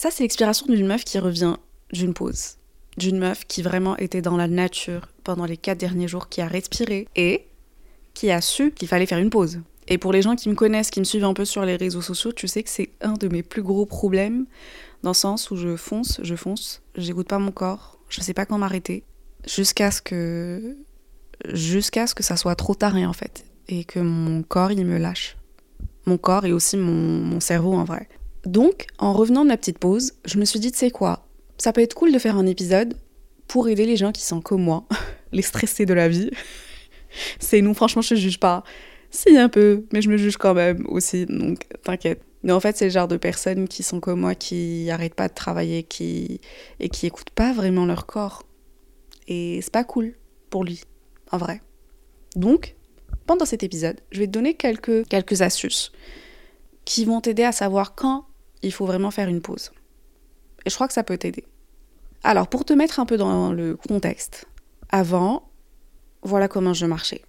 Ça, c'est l'expiration d'une meuf qui revient d'une pause. D'une meuf qui vraiment était dans la nature pendant les quatre derniers jours, qui a respiré et qui a su qu'il fallait faire une pause. Et pour les gens qui me connaissent, qui me suivent un peu sur les réseaux sociaux, tu sais que c'est un de mes plus gros problèmes, dans le sens où je fonce, je fonce, j'écoute pas mon corps, je sais pas quand m'arrêter, jusqu'à ce que jusqu'à ce que ça soit trop tard en fait, et que mon corps il me lâche. Mon corps et aussi mon cerveau en vrai. Donc, en revenant de ma petite pause, je me suis dit, tu sais quoi, ça peut être cool de faire un épisode pour aider les gens qui sont comme moi, les stressés de la vie. C'est nous, franchement, je te juge pas. Si, un peu, mais je me juge quand même aussi, donc t'inquiète. Mais en fait, c'est le genre de personnes qui sont comme moi, qui arrêtent pas de travailler, qui et qui écoutent pas vraiment leur corps. Et c'est pas cool pour lui, en vrai. Donc, pendant cet épisode, je vais te donner quelques, quelques astuces qui vont t'aider à savoir quand il faut vraiment faire une pause. Et je crois que ça peut t'aider. Alors, pour te mettre un peu dans le contexte, avant, voilà comment je marchais.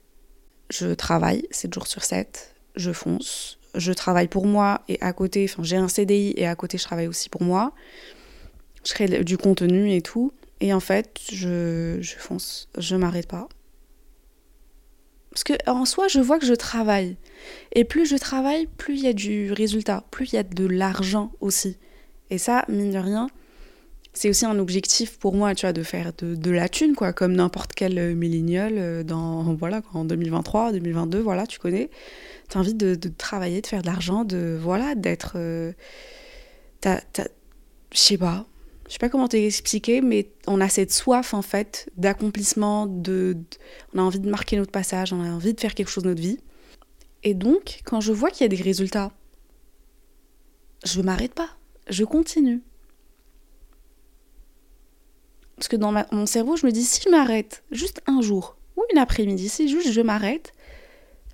Je travaille 7 jours sur 7, je fonce, je travaille pour moi et à côté, enfin j'ai un CDI et à côté je travaille aussi pour moi. Je crée du contenu et tout. Et en fait, je, je fonce, je m'arrête pas. Parce que en soi, je vois que je travaille. Et plus je travaille, plus il y a du résultat, plus il y a de l'argent aussi. Et ça, mine de rien, c'est aussi un objectif pour moi, tu vois, de faire de, la thune, quoi, comme n'importe quel millénial dans, voilà, en 2023, 2022, voilà, tu connais. T'as envie de, de, travailler, de faire de l'argent, de, voilà, d'être... Euh, je sais pas, je sais pas comment t'expliquer, mais on a cette soif, en fait, d'accomplissement, de, on a envie de marquer notre passage, on a envie de faire quelque chose de notre vie. Et donc, quand je vois qu'il y a des résultats, je m'arrête pas, je continue. Parce que dans mon cerveau, je me dis, si je m'arrête juste un jour ou une après-midi, si juste je m'arrête,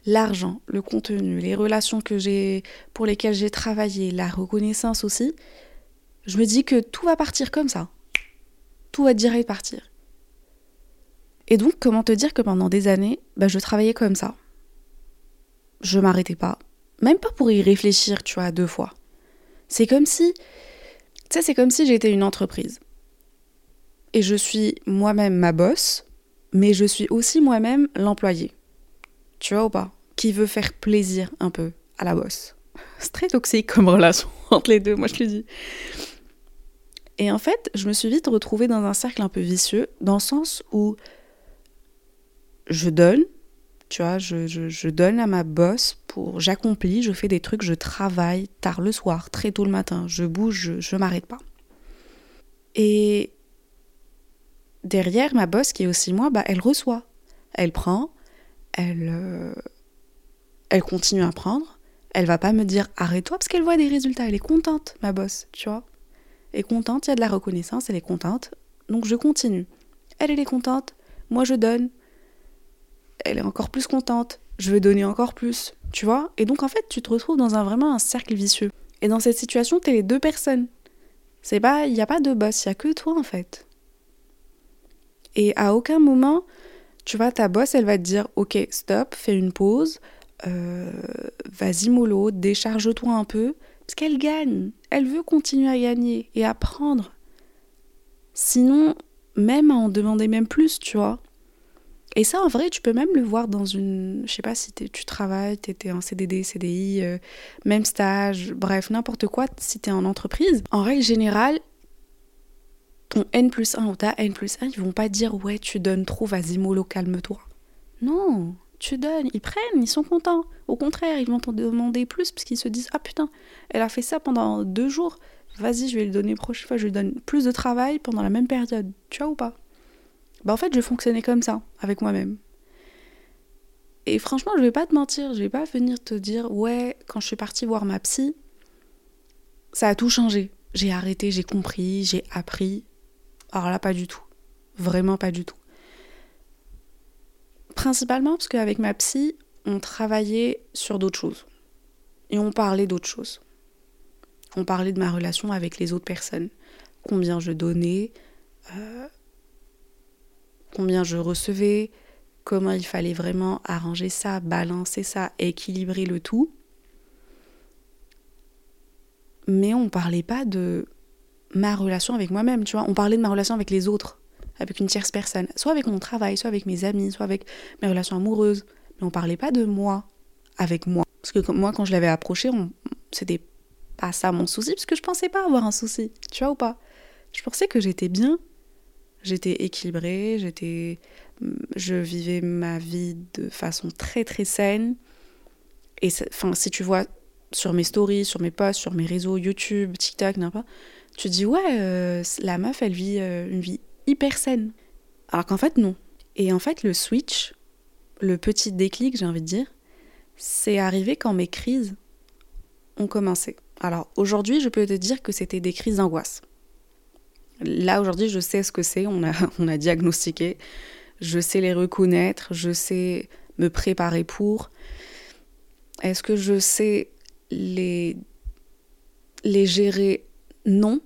l'argent, le contenu, les relations que j'ai, pour lesquelles j'ai travaillé, la reconnaissance aussi, je me dis que tout va partir comme ça. Tout va direct partir. Et donc, comment te dire que pendant des années, bah, je travaillais comme ça? Je m'arrêtais pas. Même pas pour y réfléchir, tu vois, deux fois. C'est comme si. Tu sais, c'est comme si j'étais une entreprise et je suis moi-même ma boss, mais je suis aussi moi-même l'employé. Tu vois ou pas? Qui veut faire plaisir un peu à la boss. C'est très toxique comme relation entre les deux, moi je te dis. Et en fait, je me suis vite retrouvée dans un cercle un peu vicieux, dans le sens où je donne, tu vois, je, donne à ma boss pour, j'accomplis, je fais des trucs, je travaille tard le soir, très tôt le matin, je bouge, je, m'arrête pas. Et derrière, ma boss, qui est aussi moi, bah, elle reçoit. Elle prend, elle, euh, elle continue à prendre. Elle va pas me dire arrête-toi parce qu'elle voit des résultats. Elle est contente, ma boss, tu vois. Est contente, il y a de la reconnaissance, elle est contente. Donc je continue. Elle, elle est contente. Moi, je donne. Elle est encore plus contente. Je veux donner encore plus, tu vois? Et donc, en fait, tu te retrouves dans un vraiment un cercle vicieux. Et dans cette situation, tu es les deux personnes. C'est pas, il n'y a pas de boss, il y a que toi, en fait. Et à aucun moment, tu vois, ta boss, elle va te dire, ok, stop, fais une pause, euh, vas-y mollo, décharge-toi un peu, parce qu'elle gagne, elle veut continuer à gagner et à prendre. Sinon, même à en demander même plus, tu vois. Et ça, en vrai, tu peux même le voir dans une... Je sais pas si tu travailles, tu étais en CDD, CDI, euh, même stage, bref, n'importe quoi, si tu es en entreprise. En règle générale, ton N plus 1 ou ta N plus 1, ils vont pas dire ouais, tu donnes trop, vas-y, mollo, calme-toi. Non, donnes, ils prennent, ils sont contents. Au contraire, ils vont t'en demander plus parce qu'ils se disent ah putain, elle a fait ça pendant deux jours, vas-y, je vais lui donner prochaine fois, je lui donne plus de travail pendant la même période. Tu vois ou pas? Bah en fait, je fonctionnais comme ça, avec moi-même. Et franchement, je vais pas te mentir, je vais pas venir te dire, ouais, quand je suis partie voir ma psy, ça a tout changé. J'ai arrêté, j'ai compris, j'ai appris. Alors là, pas du tout. Vraiment pas du tout. Principalement parce qu'avec ma psy, on travaillait sur d'autres choses. Et on parlait d'autres choses. On parlait de ma relation avec les autres personnes. Combien je donnais, euh, combien je recevais, comment il fallait vraiment arranger ça, balancer ça, équilibrer le tout. Mais on parlait pas de ma relation avec moi-même, tu vois. On parlait de ma relation avec les autres, avec une tierce personne, soit avec mon travail, soit avec mes amis, soit avec mes relations amoureuses. Mais on parlait pas de moi avec moi. Parce que moi, quand je l'avais approché, c'était pas ça mon souci, parce que je pensais pas avoir un souci, tu vois ou pas. Je pensais que j'étais bien, j'étais équilibrée, j'étais je vivais ma vie de façon très très saine. Et enfin, si tu vois sur mes stories, sur mes posts, sur mes réseaux YouTube, TikTok, n'importe, tu te dis ouais, euh, la meuf, elle vit euh, une vie hyper saine. Alors qu'en fait, non. Et en fait, le switch, le petit déclic, j'ai envie de dire, c'est arrivé quand mes crises ont commencé. Alors aujourd'hui, je peux te dire que c'était des crises d'angoisse. Là, aujourd'hui, je sais ce que c'est, on a, on a diagnostiqué je sais les reconnaître, je sais me préparer pour. Est-ce que je sais les, les gérer? Non,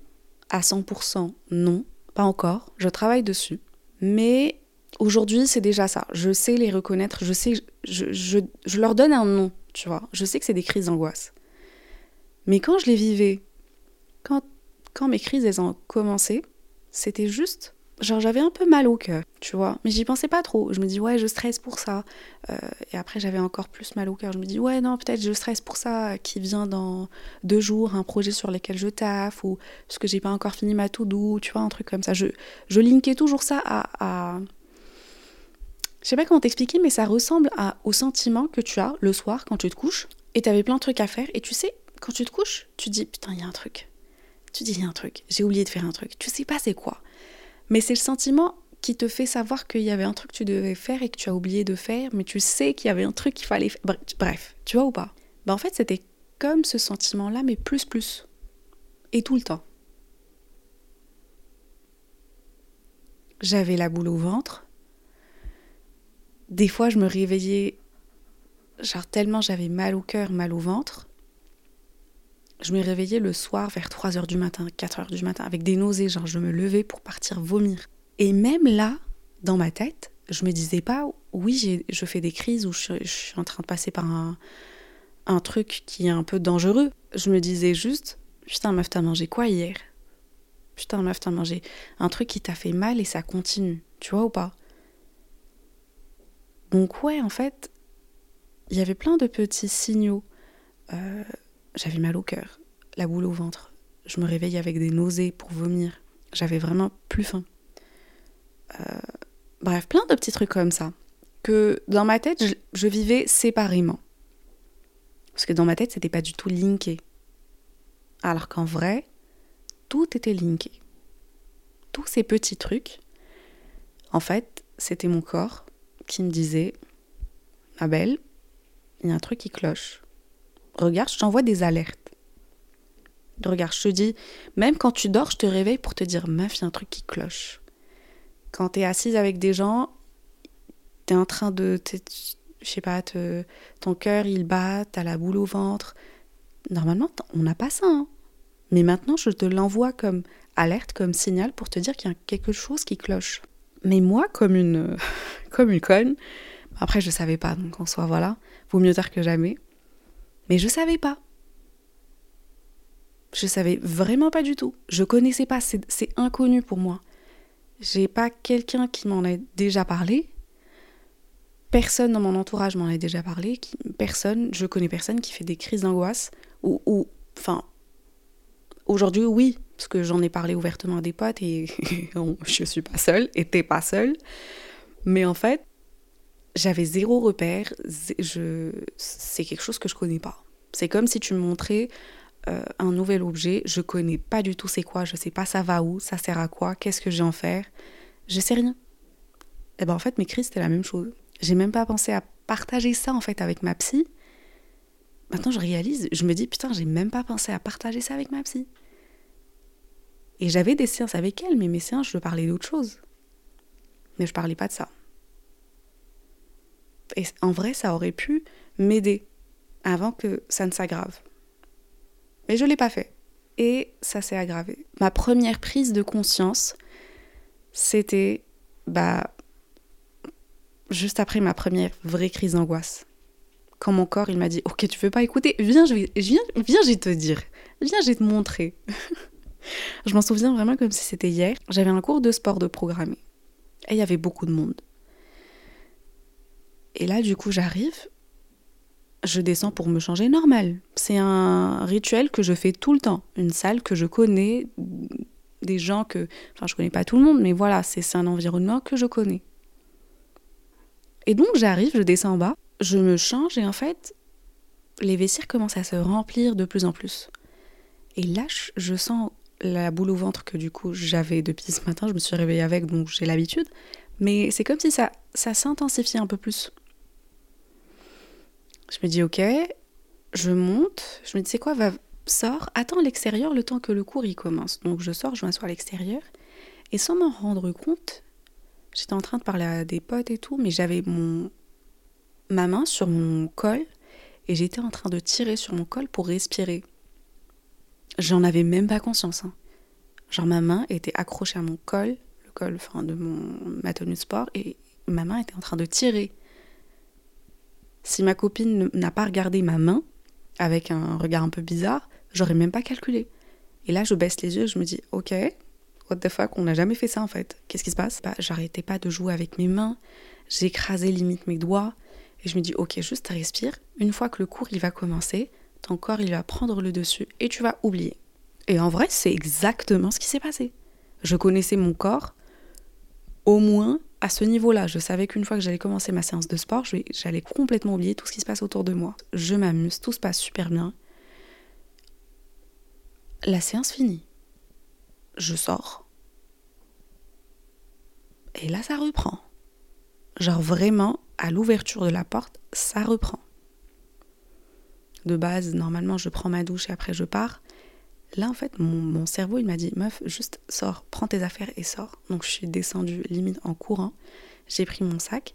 à 100%, non, encore. Je travaille dessus. Mais aujourd'hui, c'est déjà ça. Je sais les reconnaître, je sais, je, je, je leur donne un nom, tu vois. Je sais que c'est des crises d'angoisse. Mais quand je les vivais, quand, quand mes crises, elles ont commencé, c'était juste genre j'avais un peu mal au cœur, tu vois, mais j'y pensais pas trop. Je me dis ouais, je stresse pour ça. Euh, et après j'avais encore plus mal au cœur. Je me dis ouais non, peut-être je stresse pour ça qui vient dans deux jours, un projet sur lequel je taffe ou parce que j'ai pas encore fini ma tout doux, tu vois, un truc comme ça. Je je linkais toujours ça à, à... je sais pas comment t'expliquer, mais ça ressemble à, au sentiment que tu as le soir quand tu te couches et t'avais plein de trucs à faire et tu sais quand tu te couches, tu dis putain il y a un truc. Tu dis il y a un truc, j'ai oublié de faire un truc. Tu sais pas c'est quoi. Mais c'est le sentiment qui te fait savoir qu'il y avait un truc que tu devais faire et que tu as oublié de faire, mais tu sais qu'il y avait un truc qu'il fallait faire. Bref, tu vois ou pas? Ben En fait, c'était comme ce sentiment-là, mais plus plus. Et tout le temps. J'avais la boule au ventre. Des fois, je me réveillais, genre tellement j'avais mal au cœur, mal au ventre. Je me réveillais le soir vers 3h du matin, 4h du matin, avec des nausées, genre je me levais pour partir vomir. Et même là, dans ma tête, je me disais pas, oui, je fais des crises ou je, suis en train de passer par un, un truc qui est un peu dangereux. Je me disais juste, putain meuf, t'as mangé quoi hier? Putain meuf, t'as mangé un truc qui t'a fait mal et ça continue, tu vois ou pas? Donc ouais, en fait, il y avait plein de petits signaux. Euh, j'avais mal au cœur, la boule au ventre. Je me réveillais avec des nausées pour vomir. J'avais vraiment plus faim. Euh, bref, plein de petits trucs comme ça. Que dans ma tête, je, vivais séparément. Parce que dans ma tête, c'était pas du tout linké. Alors qu'en vrai, tout était linké. Tous ces petits trucs, en fait, c'était mon corps qui me disait Ma belle, il y a un truc qui cloche. Regarde, je t'envoie des alertes. Regarde, je te dis, même quand tu dors, je te réveille pour te dire, meuf, il y a un truc qui cloche. Quand tu es assise avec des gens, tu es en train de, je sais pas, ton cœur il bat, t'as la boule au ventre. Normalement, on n'a pas ça. Hein. Mais maintenant, je te l'envoie comme alerte, comme signal pour te dire qu'il y a quelque chose qui cloche. Mais moi, comme une, comme une conne, après je savais pas, donc en soi, voilà, vaut mieux tard que jamais. Mais je savais pas. Je savais vraiment pas du tout. Je connaissais pas, c'est inconnu pour moi. J'ai pas quelqu'un qui m'en ait déjà parlé. Personne dans mon entourage m'en a déjà parlé. personne, je connais personne qui fait des crises d'angoisse. Ou, ou, enfin, aujourd'hui, oui, parce que j'en ai parlé ouvertement à des potes et je suis pas seule, et t'es pas seule. Mais en fait, j'avais zéro repère. Je, c'est quelque chose que je connais pas. C'est comme si tu me montrais euh, un nouvel objet. Je connais pas du tout c'est quoi. Je sais pas ça va où, ça sert à quoi, qu'est-ce que j'ai en faire. Je sais rien. Et eh ben en fait mes crises c'était la même chose. J'ai même pas pensé à partager ça en fait avec ma psy. Maintenant, je réalise, je me dis putain, j'ai même pas pensé à partager ça avec ma psy. Et j'avais des séances avec elle, mais mes séances, je parlais d'autre chose. Mais je parlais pas de ça. Et en vrai, ça aurait pu m'aider avant que ça ne s'aggrave. Mais je l'ai pas fait. Et ça s'est aggravé. Ma première prise de conscience, c'était bah juste après ma première vraie crise d'angoisse. Quand mon corps, il m'a dit "OK, tu veux pas écouter Viens, je vais viens, viens, je te dire. Viens, je vais te montrer." je m'en souviens vraiment comme si c'était hier. J'avais un cours de sport de programmer. Et il y avait beaucoup de monde. Et là, du coup, j'arrive, je descends pour me changer normal. C'est un rituel que je fais tout le temps. Une salle que je connais, des gens que. Enfin, je connais pas tout le monde, mais voilà, c'est un environnement que je connais. Et donc, j'arrive, je descends en bas, je me change et en fait, les vestiaires commencent à se remplir de plus en plus. Et là, je sens la boule au ventre que du coup j'avais depuis ce matin, je me suis réveillée avec, donc j'ai l'habitude. Mais c'est comme si ça, ça s'intensifiait un peu plus. Je me dis ok, je monte, je me dis c'est quoi, va, sors, attends l'extérieur le temps que le cours y commence. Donc je sors, je m'assois à l'extérieur, et sans m'en rendre compte, j'étais en train de parler à des potes et tout, mais j'avais mon ma main sur mon col, et j'étais en train de tirer sur mon col pour respirer. J'en avais même pas conscience. Hein. Genre ma main était accrochée à mon col, le col enfin, de mon, ma tenue de sport, et ma main était en train de tirer. Si ma copine n'a pas regardé ma main, avec un regard un peu bizarre, j'aurais même pas calculé. Et là, je baisse les yeux, je me dis, ok, what the fuck, on n'a jamais fait ça en fait. Qu'est-ce qui se passe? Bah, J'arrêtais pas de jouer avec mes mains, j'écrasais limite mes doigts, et je me dis, ok, juste respire. Une fois que le cours il va commencer, ton corps il va prendre le dessus et tu vas oublier. Et en vrai, c'est exactement ce qui s'est passé. Je connaissais mon corps au moins à ce niveau-là. Je savais qu'une fois que j'allais commencer ma séance de sport, j'allais complètement oublier tout ce qui se passe autour de moi. Je m'amuse, tout se passe super bien. La séance finie. Je sors. Et là, ça reprend. Genre vraiment, à l'ouverture de la porte, ça reprend de base, normalement, je prends ma douche et après je pars. Là, en fait, mon, cerveau, il m'a dit, meuf, juste sors, prends tes affaires et sors. Donc, je suis descendue limite en courant. J'ai pris mon sac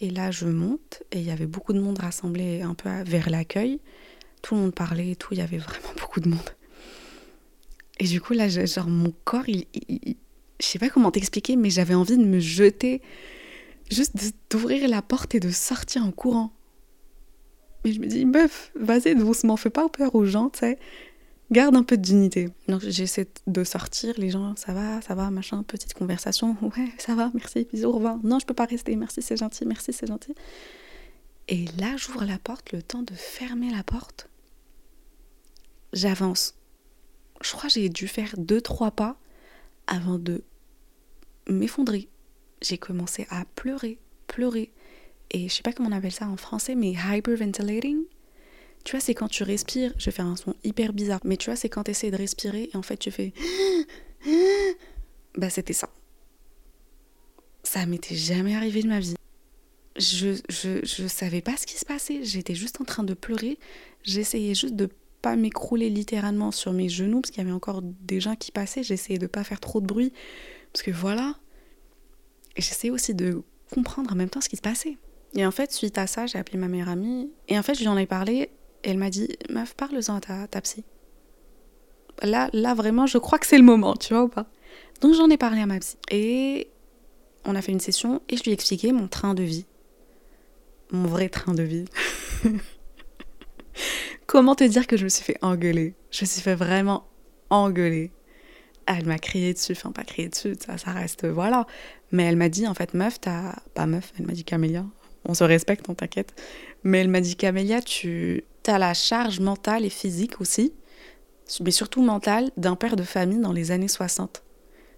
et là, je monte et il y avait beaucoup de monde rassemblé un peu vers l'accueil. Tout le monde parlait et tout, il y avait vraiment beaucoup de monde. Et du coup, là, genre, mon corps, il, je sais pas comment t'expliquer, mais j'avais envie de me jeter, juste d'ouvrir la porte et de sortir en courant. Mais je me dis, meuf, vas-y doucement, fais pas peur aux gens, tu sais. Garde un peu de dignité. Donc j'essaie de sortir, les gens, ça va, ça va, machin, petite conversation. Ouais, ça va, merci, bisous, au revoir. Non, je peux pas rester, merci, c'est gentil, merci, c'est gentil. Et là, j'ouvre la porte, le temps de fermer la porte. J'avance. Je crois que j'ai dû faire deux, trois pas avant de m'effondrer. J'ai commencé à pleurer, pleurer et je sais pas comment on appelle ça en français, mais hyperventilating. Tu vois, c'est quand tu respires, je fais un son hyper bizarre, mais tu vois, c'est quand tu essaies de respirer et en fait tu fais. Bah, c'était ça. Ça m'était jamais arrivé de ma vie. Je, je, je savais pas ce qui se passait, j'étais juste en train de pleurer. J'essayais juste de pas m'écrouler littéralement sur mes genoux parce qu'il y avait encore des gens qui passaient. J'essayais de pas faire trop de bruit parce que voilà. J'essayais aussi de comprendre en même temps ce qui se passait. Et en fait, suite à ça, j'ai appelé ma meilleure amie. Et en fait, je lui en ai parlé. Et elle m'a dit Meuf, parle-en à ta, ta psy. Là, là, vraiment, je crois que c'est le moment, tu vois ou pas? Donc, j'en ai parlé à ma psy. Et on a fait une session et je lui ai expliqué mon train de vie. Mon vrai train de vie. Comment te dire que je me suis fait engueuler? Je me suis fait vraiment engueuler. Elle m'a crié dessus, enfin pas crié dessus, ça, ça reste, voilà. Mais elle m'a dit, en fait, meuf, t'as... Pas meuf, elle m'a dit Camélia, on se respecte, on t'inquiète. Mais elle m'a dit Camélia, tu as la charge mentale et physique aussi, mais surtout mentale, d'un père de famille dans les années 60.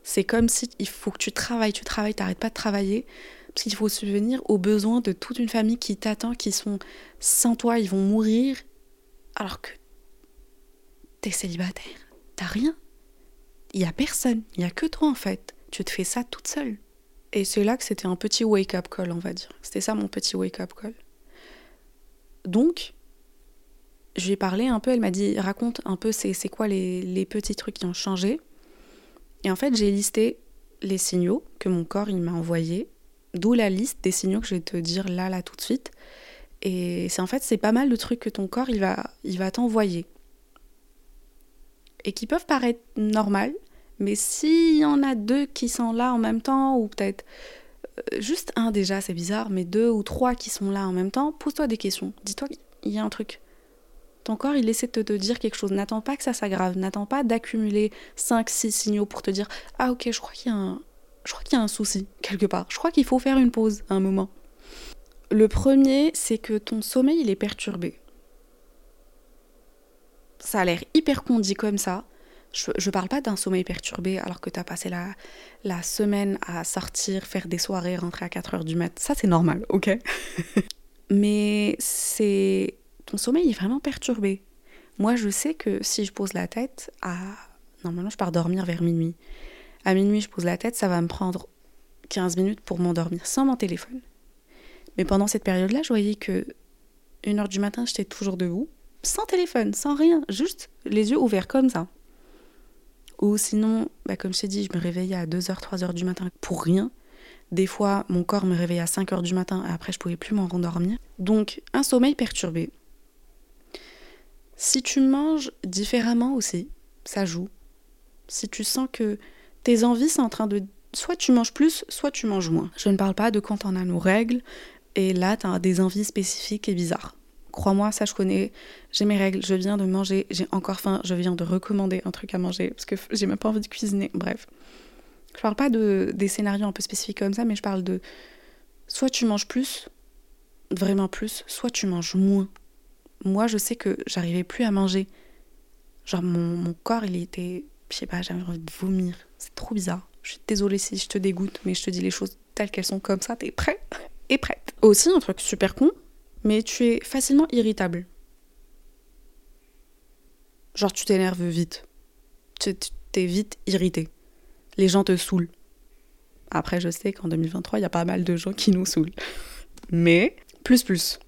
C'est comme si il faut que tu travailles, tu travailles, t'arrêtes pas de travailler, parce qu'il faut subvenir aux besoins de toute une famille qui t'attend, qui sont sans toi, ils vont mourir, alors que t'es célibataire, t'as rien. Il y a personne, il y a que toi en fait. Tu te fais ça toute seule. Et c'est là que c'était un petit wake-up call, on va dire. C'était ça mon petit wake-up call. Donc, je lui ai parlé un peu, elle m'a dit raconte un peu c'est, quoi les, les, petits trucs qui ont changé. Et en fait, j'ai listé les signaux que mon corps il m'a envoyés, d'où la liste des signaux que je vais te dire là, là, tout de suite. Et c'est en fait, c'est pas mal de trucs que ton corps il va, il va t'envoyer. Et qui peuvent paraître normales, mais s'il y en a deux qui sont là en même temps, ou peut-être euh, juste un déjà, c'est bizarre, mais deux ou trois qui sont là en même temps, pose-toi des questions. Dis-toi qu'il y a un truc. Ton corps, il essaie de te dire quelque chose. N'attends pas que ça s'aggrave. N'attends pas d'accumuler 5, 6 signaux pour te dire Ah, ok, je crois qu'il y a un, je crois qu'il y a un souci quelque part. Je crois qu'il faut faire une pause à un moment. Le premier, c'est que ton sommeil, il est perturbé. Ça a l'air hyper condi comme ça. Je, je parle pas d'un sommeil perturbé alors que tu as passé la, semaine à sortir, faire des soirées, rentrer à 4 heures du mat. Ça, c'est normal, ok? Mais c'est ton sommeil est vraiment perturbé. Moi, je sais que si je pose la tête à. Normalement, je pars dormir vers minuit. À minuit, je pose la tête, ça va me prendre 15 minutes pour m'endormir sans mon téléphone. Mais pendant cette période-là, je voyais que une heure du matin, j'étais toujours debout, sans téléphone, sans rien, juste les yeux ouverts comme ça. Ou sinon, bah, comme je t'ai dit, je me réveillais à 2h, 3h du matin pour rien. Des fois, mon corps me réveillait à 5h du matin et après, je pouvais plus m'en rendormir. Donc, un sommeil perturbé. Si tu manges différemment aussi, ça joue. Si tu sens que tes envies sont en train de... Soit tu manges plus, soit tu manges moins. Je ne parle pas de quand on a nos règles, et là, tu as des envies spécifiques et bizarres. Crois-moi, ça je connais. J'ai mes règles, je viens de manger, j'ai encore faim, je viens de recommander un truc à manger parce que j'ai même pas envie de cuisiner. Bref. Je parle pas de, des scénarios un peu spécifiques comme ça, mais je parle de soit tu manges plus, vraiment plus, soit tu manges moins moi, je sais que j'arrivais plus à manger. Genre, mon, corps, il était. Je sais pas, j'avais envie de vomir. C'est trop bizarre. Je suis désolée si je te dégoûte, mais je te dis les choses telles qu'elles sont comme ça. T'es prêt et prête. Aussi, un truc super con, mais tu es facilement irritable. Genre, tu t'énerves vite. Tu t'es vite irrité. Les gens te saoulent. Après, je sais qu'en 2023, il y a pas mal de gens qui nous saoulent. Mais, plus plus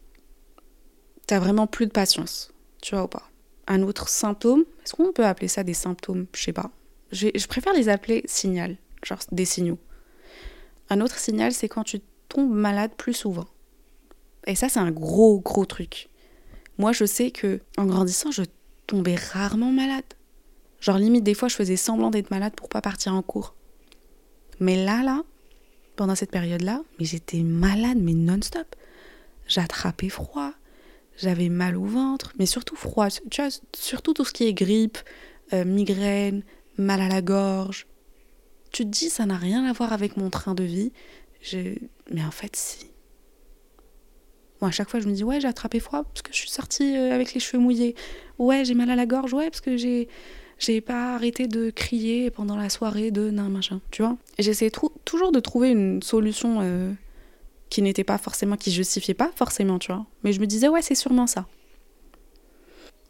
t'as vraiment plus de patience. Tu vois ou pas Un autre symptôme, est-ce qu'on peut appeler ça des symptômes? Je sais pas. Je, préfère les appeler signal, genre des signaux. Un autre signal, c'est quand tu tombes malade plus souvent. Et ça, c'est un gros, gros truc. Moi, je sais que en grandissant, je tombais rarement malade. Genre, limite, des fois, je faisais semblant d'être malade pour pas partir en cours. Mais là, là, pendant cette période-là, j'étais malade, mais non-stop. J'attrapais froid, j'avais mal au ventre, mais surtout froid. Tu vois, surtout tout ce qui est grippe, euh, migraine, mal à la gorge. Tu te dis, ça n'a rien à voir avec mon train de vie. Mais en fait, si. Moi, à chaque fois, je me dis, ouais, j'ai attrapé froid parce que je suis sortie euh, avec les cheveux mouillés. Ouais, j'ai mal à la gorge, ouais, parce que j'ai j'ai pas arrêté de crier pendant la soirée de nan machin, tu vois? J'essaie toujours de trouver une solution euh, qui n'était pas forcément, qui justifiait pas forcément, tu vois. Mais je me disais, ouais, c'est sûrement ça.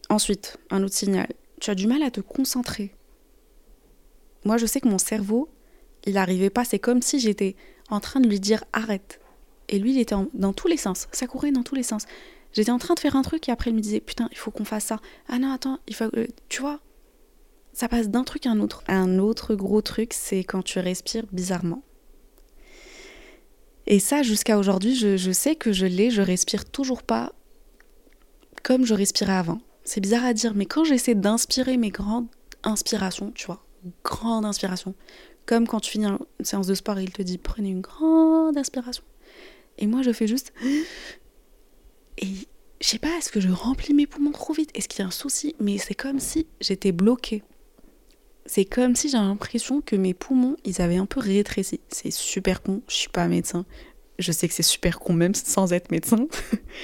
Ensuite, un autre signal, tu as du mal à te concentrer. Moi, je sais que mon cerveau, il n'arrivait pas, c'est comme si j'étais en train de lui dire arrête. Et lui, il était dans tous les sens, ça courait dans tous les sens. J'étais en train de faire un truc et après, il me disait putain, il faut qu'on fasse ça. Ah non, attends, il faut. tu vois, ça passe d'un truc à un autre. Un autre gros truc, c'est quand tu respires bizarrement. Et ça, jusqu'à aujourd'hui, je, sais que je l'ai, je respire toujours pas comme je respirais avant. C'est bizarre à dire, mais quand j'essaie d'inspirer mes grandes inspirations, tu vois, grande inspiration, comme quand tu finis une séance de sport et il te dit prenez une grande inspiration. Et moi, je fais juste. Et je sais pas, est-ce que je remplis mes poumons trop vite? Est-ce qu'il y a un souci? Mais c'est comme si j'étais bloquée c'est comme si j'ai l'impression que mes poumons, ils avaient un peu rétréci. C'est super con, je suis pas médecin. Je sais que c'est super con même sans être médecin.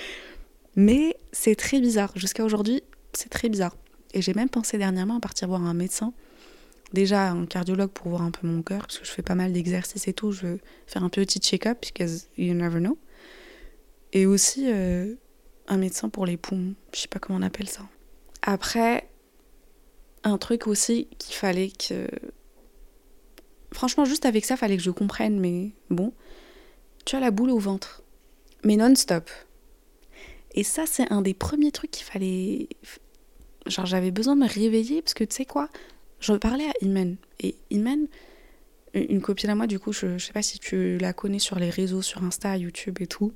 Mais c'est très bizarre. Jusqu'à aujourd'hui, c'est très bizarre. Et j'ai même pensé dernièrement à partir voir un médecin. Déjà un cardiologue pour voir un peu mon cœur, parce que je fais pas mal d'exercices et tout. Je veux faire un petit check-up, because you never know. Et aussi euh, un médecin pour les poumons. Je sais pas comment on appelle ça. Après, un truc aussi qu'il fallait que. Franchement, juste avec ça, fallait que je comprenne, mais bon. Tu as la boule au ventre. Mais non-stop. Et ça, c'est un des premiers trucs qu'il fallait. Genre, j'avais besoin de me réveiller parce que tu sais quoi Je parlais à Imen. Et Imen, une copine à moi, du coup, je, je sais pas si tu la connais sur les réseaux, sur Insta, YouTube et tout.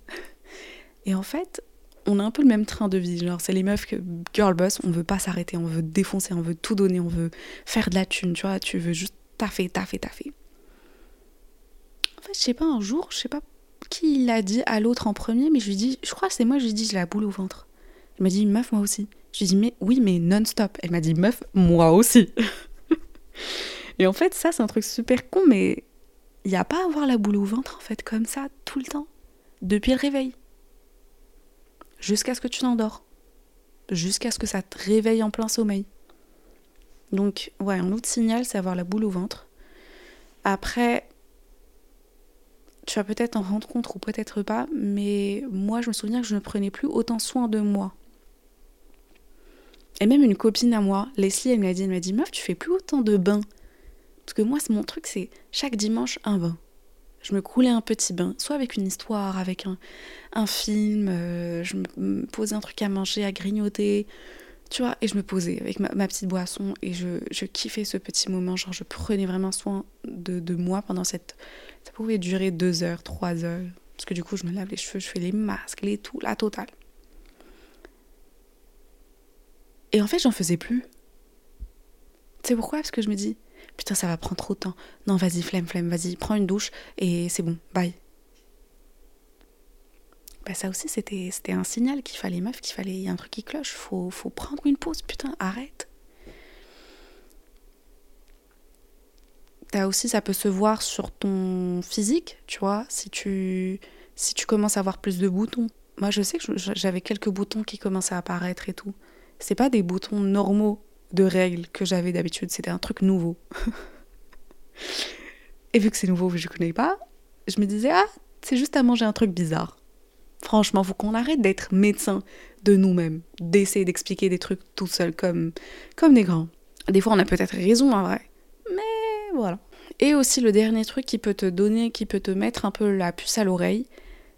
Et en fait, on a un peu le même train de vie. Genre, c'est les meufs que girl boss, on veut pas s'arrêter, on veut défoncer, on veut tout donner, on veut faire de la thune, tu vois, tu veux juste taffer, taffer, taffer. En fait, je sais pas, un jour, je sais pas qui l'a dit à l'autre en premier, mais je lui dis, je crois que c'est moi, je lui dis, j'ai la boule au ventre. Elle m'a dit, meuf, moi aussi. Je lui dis, mais oui, mais non-stop. Elle m'a dit, meuf, moi aussi. Et en fait, ça, c'est un truc super con, mais il n'y a pas à avoir la boule au ventre, en fait, comme ça, tout le temps. Depuis le réveil jusqu'à ce que tu t'endors, jusqu'à ce que ça te réveille en plein sommeil. Donc, ouais, un autre signal, c'est avoir la boule au ventre. Après, tu vas peut-être en rendre compte ou peut-être pas, mais moi, je me souviens que je ne prenais plus autant soin de moi. Et même une copine à moi, Leslie, elle m'a dit, elle m'a dit, meuf, tu fais plus autant de bains. Parce que moi, mon truc, c'est chaque dimanche un bain je me coulais un petit bain, soit avec une histoire, avec un, film, euh, je me, posais un truc à manger, à grignoter, tu vois, et je me posais avec ma, petite boisson et je, je, kiffais ce petit moment, genre je prenais vraiment soin de, moi pendant cette... Ça pouvait durer deux heures, trois heures, parce que du coup je me lave les cheveux, je fais les masques, les tout, la totale. Et en fait j'en faisais plus. C'est pourquoi? Parce que je me dis, Putain, ça va prendre trop de temps. Non, vas-y, flemme, flemme, vas-y, prends une douche et c'est bon, bye. Bah ça aussi, c'était, c'était un signal qu'il fallait, meuf, qu'il fallait, y a un truc qui cloche, faut, faut prendre une pause, putain, arrête. T'as aussi, ça peut se voir sur ton physique, tu vois, si tu, si tu commences à avoir plus de boutons. Moi, je sais que j'avais quelques boutons qui commençaient à apparaître et tout. C'est pas des boutons normaux de règles que j'avais d'habitude. C'était un truc nouveau. Et vu que c'est nouveau, que je connais pas, je me disais, ah, c'est juste à manger un truc bizarre. Franchement, faut qu'on arrête d'être médecin de nous-mêmes, d'essayer d'expliquer des trucs tout seul comme, comme des grands. Des fois, on a peut-être raison en vrai. Mais voilà. Et aussi, le dernier truc qui peut te donner, qui peut te mettre un peu la puce à l'oreille,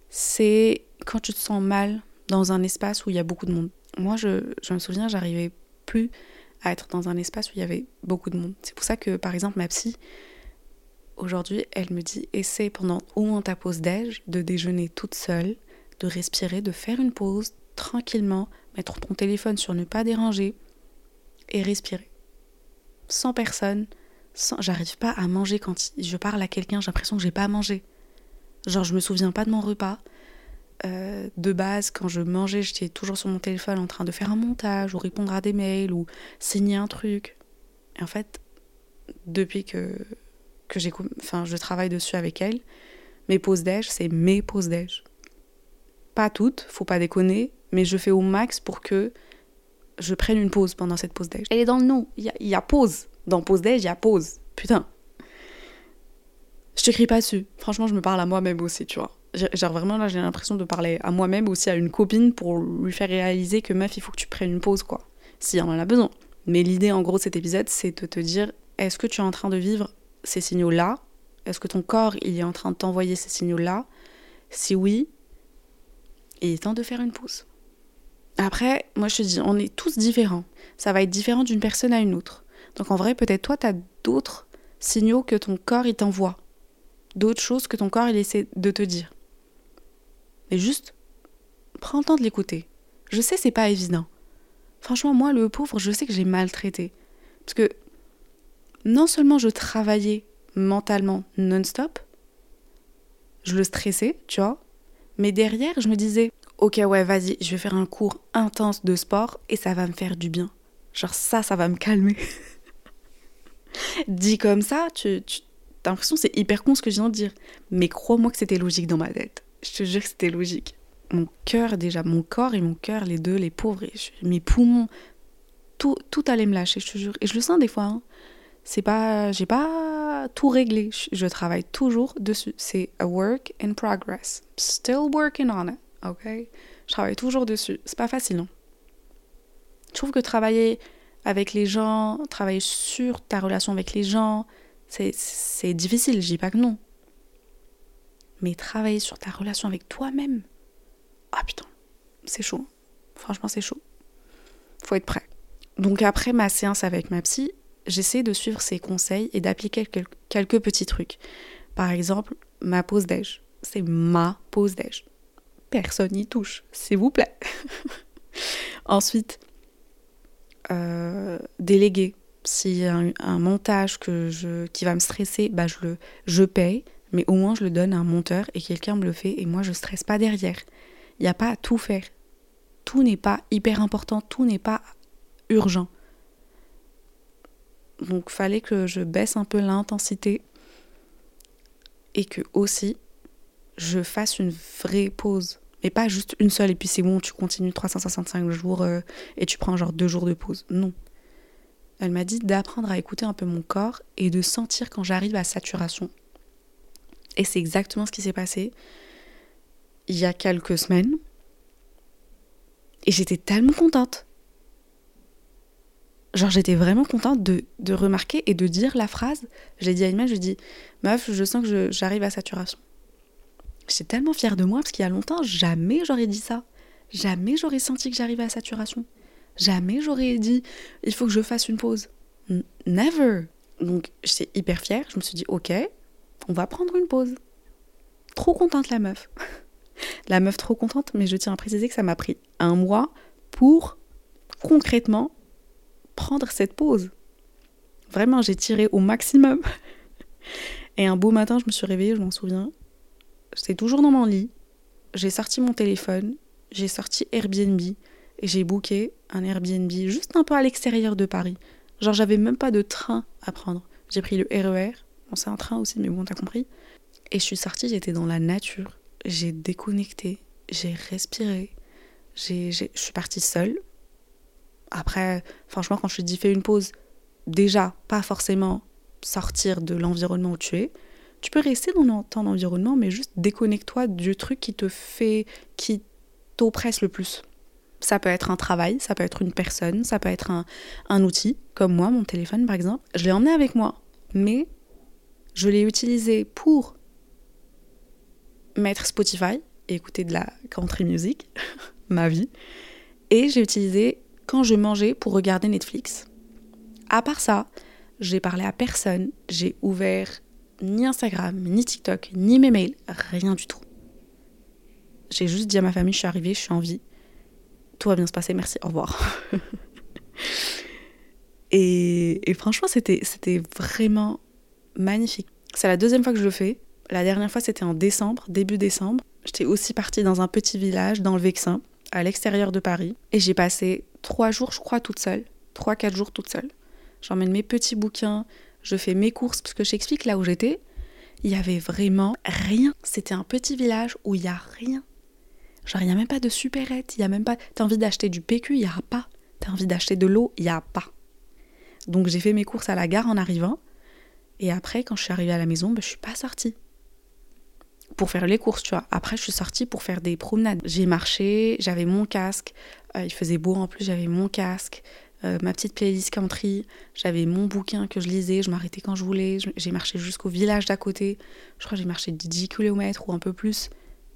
c'est quand tu te sens mal dans un espace où il y a beaucoup de monde. Moi, je, je me souviens, j'arrivais plus à être dans un espace où il y avait beaucoup de monde. C'est pour ça que, par exemple, ma psy, aujourd'hui, elle me dit essaie pendant au moins ta pause déj de déjeuner toute seule, de respirer, de faire une pause tranquillement, mettre ton téléphone sur ne pas déranger et respirer. Sans personne, sans... j'arrive pas à manger quand je parle à quelqu'un, j'ai l'impression que j'ai pas mangé. Genre, je me souviens pas de mon repas. Euh, de base, quand je mangeais, j'étais toujours sur mon téléphone en train de faire un montage ou répondre à des mails ou signer un truc. Et en fait, depuis que, que j'ai, enfin, je travaille dessus avec elle, mes pauses déj, c'est mes pauses déj. Pas toutes, faut pas déconner, mais je fais au max pour que je prenne une pause pendant cette pause déj. Elle est dans le nom, il y, y a, pause. Dans pause déj, il y a pause. Putain. Je te crie pas dessus. Franchement, je me parle à moi-même aussi, tu vois. Genre vraiment là j'ai l'impression de parler à moi-même aussi à une copine pour lui faire réaliser que meuf il faut que tu prennes une pause quoi. Si on en a besoin. Mais l'idée en gros de cet épisode c'est de te dire est-ce que tu es en train de vivre ces signaux là Est-ce que ton corps il est en train de t'envoyer ces signaux là Si oui, il est temps de faire une pause. Après, moi je te dis, on est tous différents. Ça va être différent d'une personne à une autre. Donc en vrai, peut-être toi, tu as d'autres signaux que ton corps il t'envoie. D'autres choses que ton corps il essaie de te dire. Mais juste, prends le temps de l'écouter. Je sais, c'est pas évident. Franchement, moi, le pauvre, je sais que j'ai maltraité. Parce que non seulement je travaillais mentalement non-stop, je le stressais, tu vois, mais derrière, je me disais, ok, ouais, vas-y, je vais faire un cours intense de sport et ça va me faire du bien. Genre ça, ça va me calmer. Dit comme ça, tu, tu as l'impression que c'est hyper con ce que je viens de dire. Mais crois-moi que c'était logique dans ma tête. Je te jure que c'était logique. Mon cœur, déjà, mon corps et mon cœur, les deux, les pauvres, mes poumons, tout, tout allait me lâcher, je te jure. Et je le sens des fois. Hein. C'est pas, j'ai pas tout réglé. Je, travaille toujours dessus. C'est a work in progress. Still working on it, ok? Je travaille toujours dessus. C'est pas facile, non? Je trouve que travailler avec les gens, travailler sur ta relation avec les gens, c'est difficile. Je dis pas que non mais travailler sur ta relation avec toi-même. Ah putain, c'est chaud. Franchement, c'est chaud. Faut être prêt. Donc après ma séance avec ma psy, j'essaie de suivre ses conseils et d'appliquer quelques petits trucs. Par exemple, ma pause déj. C'est ma pause déj. Personne n'y touche, s'il vous plaît. Ensuite, euh, déléguer. S'il y a un, montage que qui va me stresser, bah je, le, je paye, mais au moins je le donne à un monteur et quelqu'un me le fait et moi je stresse pas derrière. Il n'y a pas à tout faire. Tout n'est pas hyper important, tout n'est pas urgent. Donc fallait que je baisse un peu l'intensité et que aussi je fasse une vraie pause. Mais pas juste une seule et puis c'est bon, tu continues 365 jours euh, et tu prends genre deux jours de pause. Non. Elle m'a dit d'apprendre à écouter un peu mon corps et de sentir quand j'arrive à saturation. Et c'est exactement ce qui s'est passé il y a quelques semaines. Et j'étais tellement contente. Genre, j'étais vraiment contente de, remarquer et de dire la phrase. J'ai dit à Iman, je lui dis, meuf, je sens que j'arrive à saturation. J'étais tellement fière de moi parce qu'il y a longtemps, jamais j'aurais dit ça. Jamais j'aurais senti que j'arrivais à saturation. Jamais j'aurais dit, il faut que je fasse une pause. Never. Donc, j'étais hyper fière. Je me suis dit, ok, on va prendre une pause. Trop contente, la meuf. la meuf trop contente, mais je tiens à préciser que ça m'a pris un mois pour concrètement prendre cette pause. Vraiment, j'ai tiré au maximum. Et un beau matin, je me suis réveillée, je m'en souviens. J'étais toujours dans mon lit. J'ai sorti mon téléphone, j'ai sorti Airbnb et j'ai booké un Airbnb juste un peu à l'extérieur de Paris. Genre, j'avais même pas de train à prendre. J'ai pris le RER. Bon, c'est un train aussi, mais bon, t'as compris. Et je suis sortie, j'étais dans la nature. J'ai déconnecté, j'ai respiré. je suis partie seule après, franchement, quand je te dis fais une pause, déjà, pas forcément sortir de l'environnement où tu es. Tu peux rester dans ton environnement, mais juste déconnecte-toi du truc qui te fait, qui t'oppresse le plus. Ça peut être un travail, ça peut être une personne, ça peut être un, un outil, comme moi, mon téléphone par exemple. Je l'ai emmené avec moi, mais je l'ai utilisé pour mettre Spotify et écouter de la country music, ma vie. Et j'ai utilisé quand je mangeais pour regarder Netflix. À part ça, j'ai parlé à personne, j'ai ouvert ni Instagram, ni TikTok, ni mes mails, rien du tout. J'ai juste dit à ma famille, je suis arrivée, je suis en vie. Tout va bien se passer, merci, au revoir. et, franchement, c'était, c'était vraiment magnifique. C'est la deuxième fois que je le fais. La dernière fois, c'était en décembre, début décembre. J'étais aussi partie dans un petit village dans le Vexin, à l'extérieur de Paris. Et j'ai passé trois jours, je crois, toute seule. Trois, quatre jours toute seule. J'emmène mes petits bouquins, je fais mes courses, parce que j'explique là où j'étais, il y avait vraiment rien. C'était un petit village où il y a rien. Genre, il n'y a même pas de supérette, il a même pas. T'as envie d'acheter du PQ, il n'y a pas. T'as envie d'acheter de l'eau, il n'y a pas. Donc, j'ai fait mes courses à la gare en arrivant. Et après, quand je suis arrivée à la maison, ben, je suis pas sortie. Pour faire les courses, tu vois. Après, je suis sortie pour faire des promenades. J'ai marché, j'avais mon casque, euh, il faisait beau en plus, j'avais mon casque, euh, ma petite playlist country, j'avais mon bouquin que je lisais, je m'arrêtais quand je voulais, j'ai marché jusqu'au village d'à côté, je crois que j'ai marché 10 km ou un peu plus.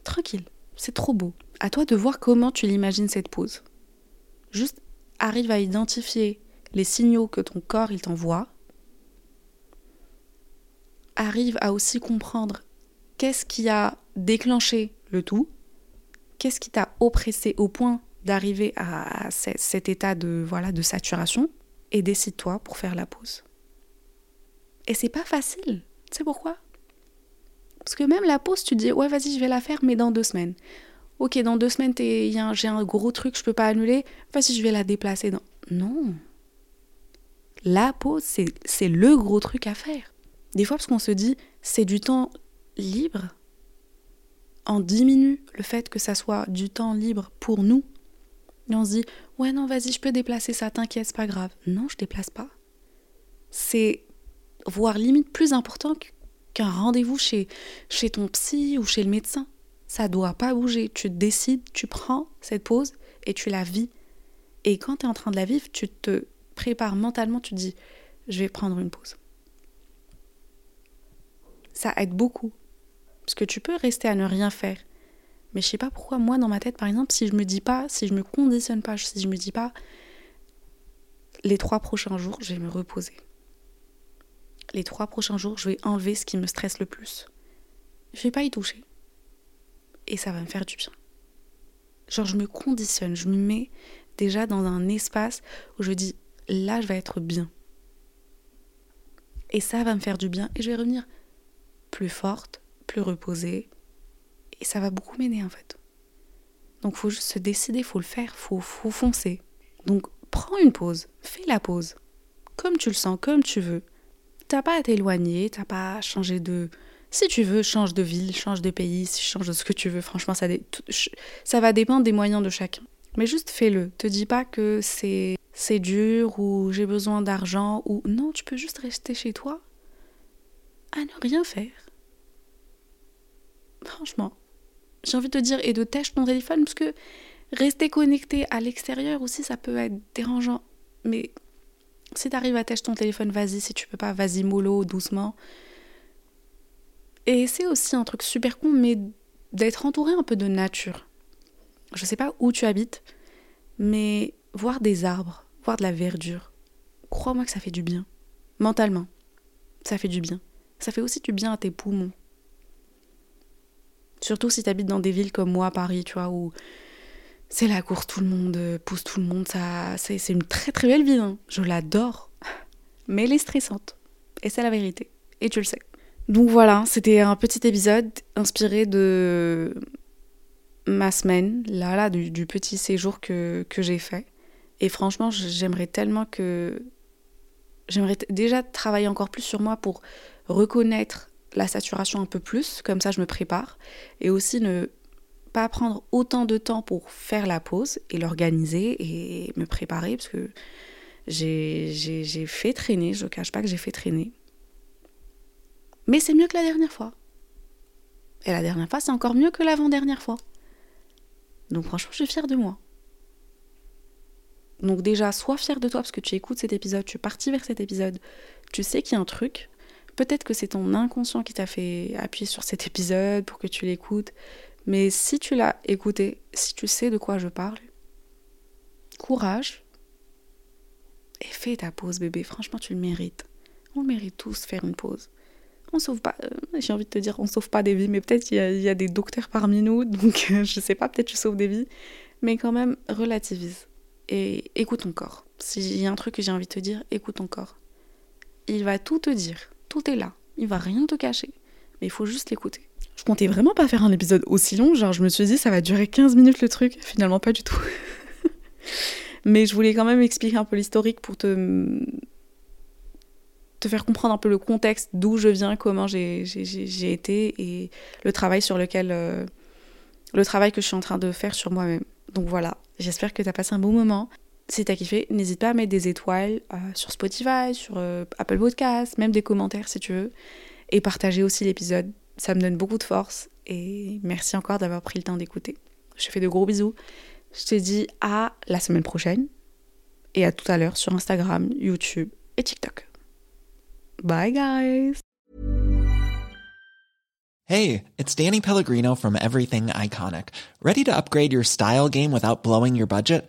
Tranquille, c'est trop beau. À toi de voir comment tu l'imagines cette pause. Juste arrive à identifier les signaux que ton corps il t'envoie. Arrive à aussi comprendre qu'est-ce qui a déclenché le tout, qu'est-ce qui t'a oppressé au point d'arriver à cet état de, voilà, de saturation et décide-toi pour faire la pause. Et c'est pas facile. Tu sais pourquoi? Parce que même la pause, tu dis, ouais, vas-y, je vais la faire, mais dans deux semaines. Ok, dans deux semaines, j'ai un gros truc, je peux pas annuler. Vas-y, je vais la déplacer. Dans... Non. La pause, c'est le gros truc à faire. Des fois, parce qu'on se dit, c'est du temps libre, on diminue le fait que ça soit du temps libre pour nous, et on se dit, ouais, non, vas-y, je peux déplacer ça, t'inquiète, c'est pas grave. Non, je déplace pas. C'est voire limite plus important qu'un rendez-vous chez, chez ton psy ou chez le médecin. Ça doit pas bouger. Tu décides, tu prends cette pause et tu la vis. Et quand tu es en train de la vivre, tu te prépares mentalement, tu te dis, je vais prendre une pause. Ça aide beaucoup. Parce que tu peux rester à ne rien faire. Mais je sais pas pourquoi, moi, dans ma tête, par exemple, si je me dis pas, si je me conditionne pas, si je me dis pas, les trois prochains jours, je vais me reposer. Les trois prochains jours, je vais enlever ce qui me stresse le plus. Je vais pas y toucher. Et ça va me faire du bien. Genre, je me conditionne, je me mets déjà dans un espace où je dis, là, je vais être bien. Et ça va me faire du bien et je vais revenir plus forte, plus reposée. Et ça va beaucoup m'aider en fait. Donc faut juste se décider, faut le faire, faut, faut foncer. Donc prends une pause, fais la pause. Comme tu le sens, comme tu veux. T'as pas à t'éloigner, t'as pas à changer de... Si tu veux, change de ville, change de pays, change de ce que tu veux. Franchement, ça, va dépendre des moyens de chacun. Mais juste fais-le. Te dis pas que c'est dur ou j'ai besoin d'argent ou non, tu peux juste rester chez toi à ne rien faire. Franchement, j'ai envie de te dire et de tâcher ton téléphone parce que rester connecté à l'extérieur aussi ça peut être dérangeant. Mais si tu arrives à tâcher ton téléphone, vas-y. Si tu peux pas, vas-y mollo, doucement. Et c'est aussi un truc super con, mais d'être entouré un peu de nature. Je sais pas où tu habites, mais voir des arbres, voir de la verdure, crois-moi que ça fait du bien. Mentalement, ça fait du bien. Ça fait aussi du bien à tes poumons. Surtout si tu habites dans des villes comme moi, Paris, tu vois, où c'est la course, tout le monde euh, pousse tout le monde. Ça, c'est, une très très belle ville. Hein. Je l'adore. Mais elle est stressante. Et c'est la vérité. Et tu le sais. Donc voilà, c'était un petit épisode inspiré de ma semaine, là, là, du, petit séjour que, que j'ai fait. Et franchement, j'aimerais tellement que. J'aimerais déjà travailler encore plus sur moi pour reconnaître la saturation un peu plus, comme ça je me prépare. Et aussi ne pas prendre autant de temps pour faire la pause et l'organiser et me préparer, parce que j'ai fait traîner, je ne cache pas que j'ai fait traîner. Mais c'est mieux que la dernière fois. Et la dernière fois, c'est encore mieux que l'avant-dernière fois. Donc franchement, je suis fière de moi. Donc déjà, sois fier de toi parce que tu écoutes cet épisode, tu es parti vers cet épisode, tu sais qu'il y a un truc. Peut-être que c'est ton inconscient qui t'a fait appuyer sur cet épisode pour que tu l'écoutes. Mais si tu l'as écouté, si tu sais de quoi je parle, courage et fais ta pause bébé. Franchement, tu le mérites. On mérite tous faire une pause. On sauve pas, euh, j'ai envie de te dire, on sauve pas des vies, mais peut-être il y, a des docteurs parmi nous, donc je sais pas, peut-être tu sauves des vies, mais quand même relativise et écoute ton corps. S'il y a un truc que j'ai envie de te dire, écoute ton corps. Il va tout te dire, tout est là, il va rien te cacher, mais il faut juste l'écouter. Je comptais vraiment pas faire un épisode aussi long, genre je me suis dit ça va durer 15 minutes le truc, finalement pas du tout. mais je voulais quand même expliquer un peu l'historique pour te te faire comprendre un peu le contexte d'où je viens, comment j'ai été et le travail sur lequel euh, le travail que je suis en train de faire sur moi-même. Donc voilà, j'espère que tu as passé un bon moment. Si t'as kiffé, n'hésite pas à mettre des étoiles euh, sur Spotify, sur euh, Apple Podcasts, même des commentaires si tu veux. Et partager aussi l'épisode. Ça me donne beaucoup de force. Et merci encore d'avoir pris le temps d'écouter. Je te fais de gros bisous. Je te dis à la semaine prochaine. Et à tout à l'heure sur Instagram, YouTube et TikTok. Bye guys! Hey, it's Danny Pellegrino from Everything Iconic. Ready to upgrade your style game without blowing your budget?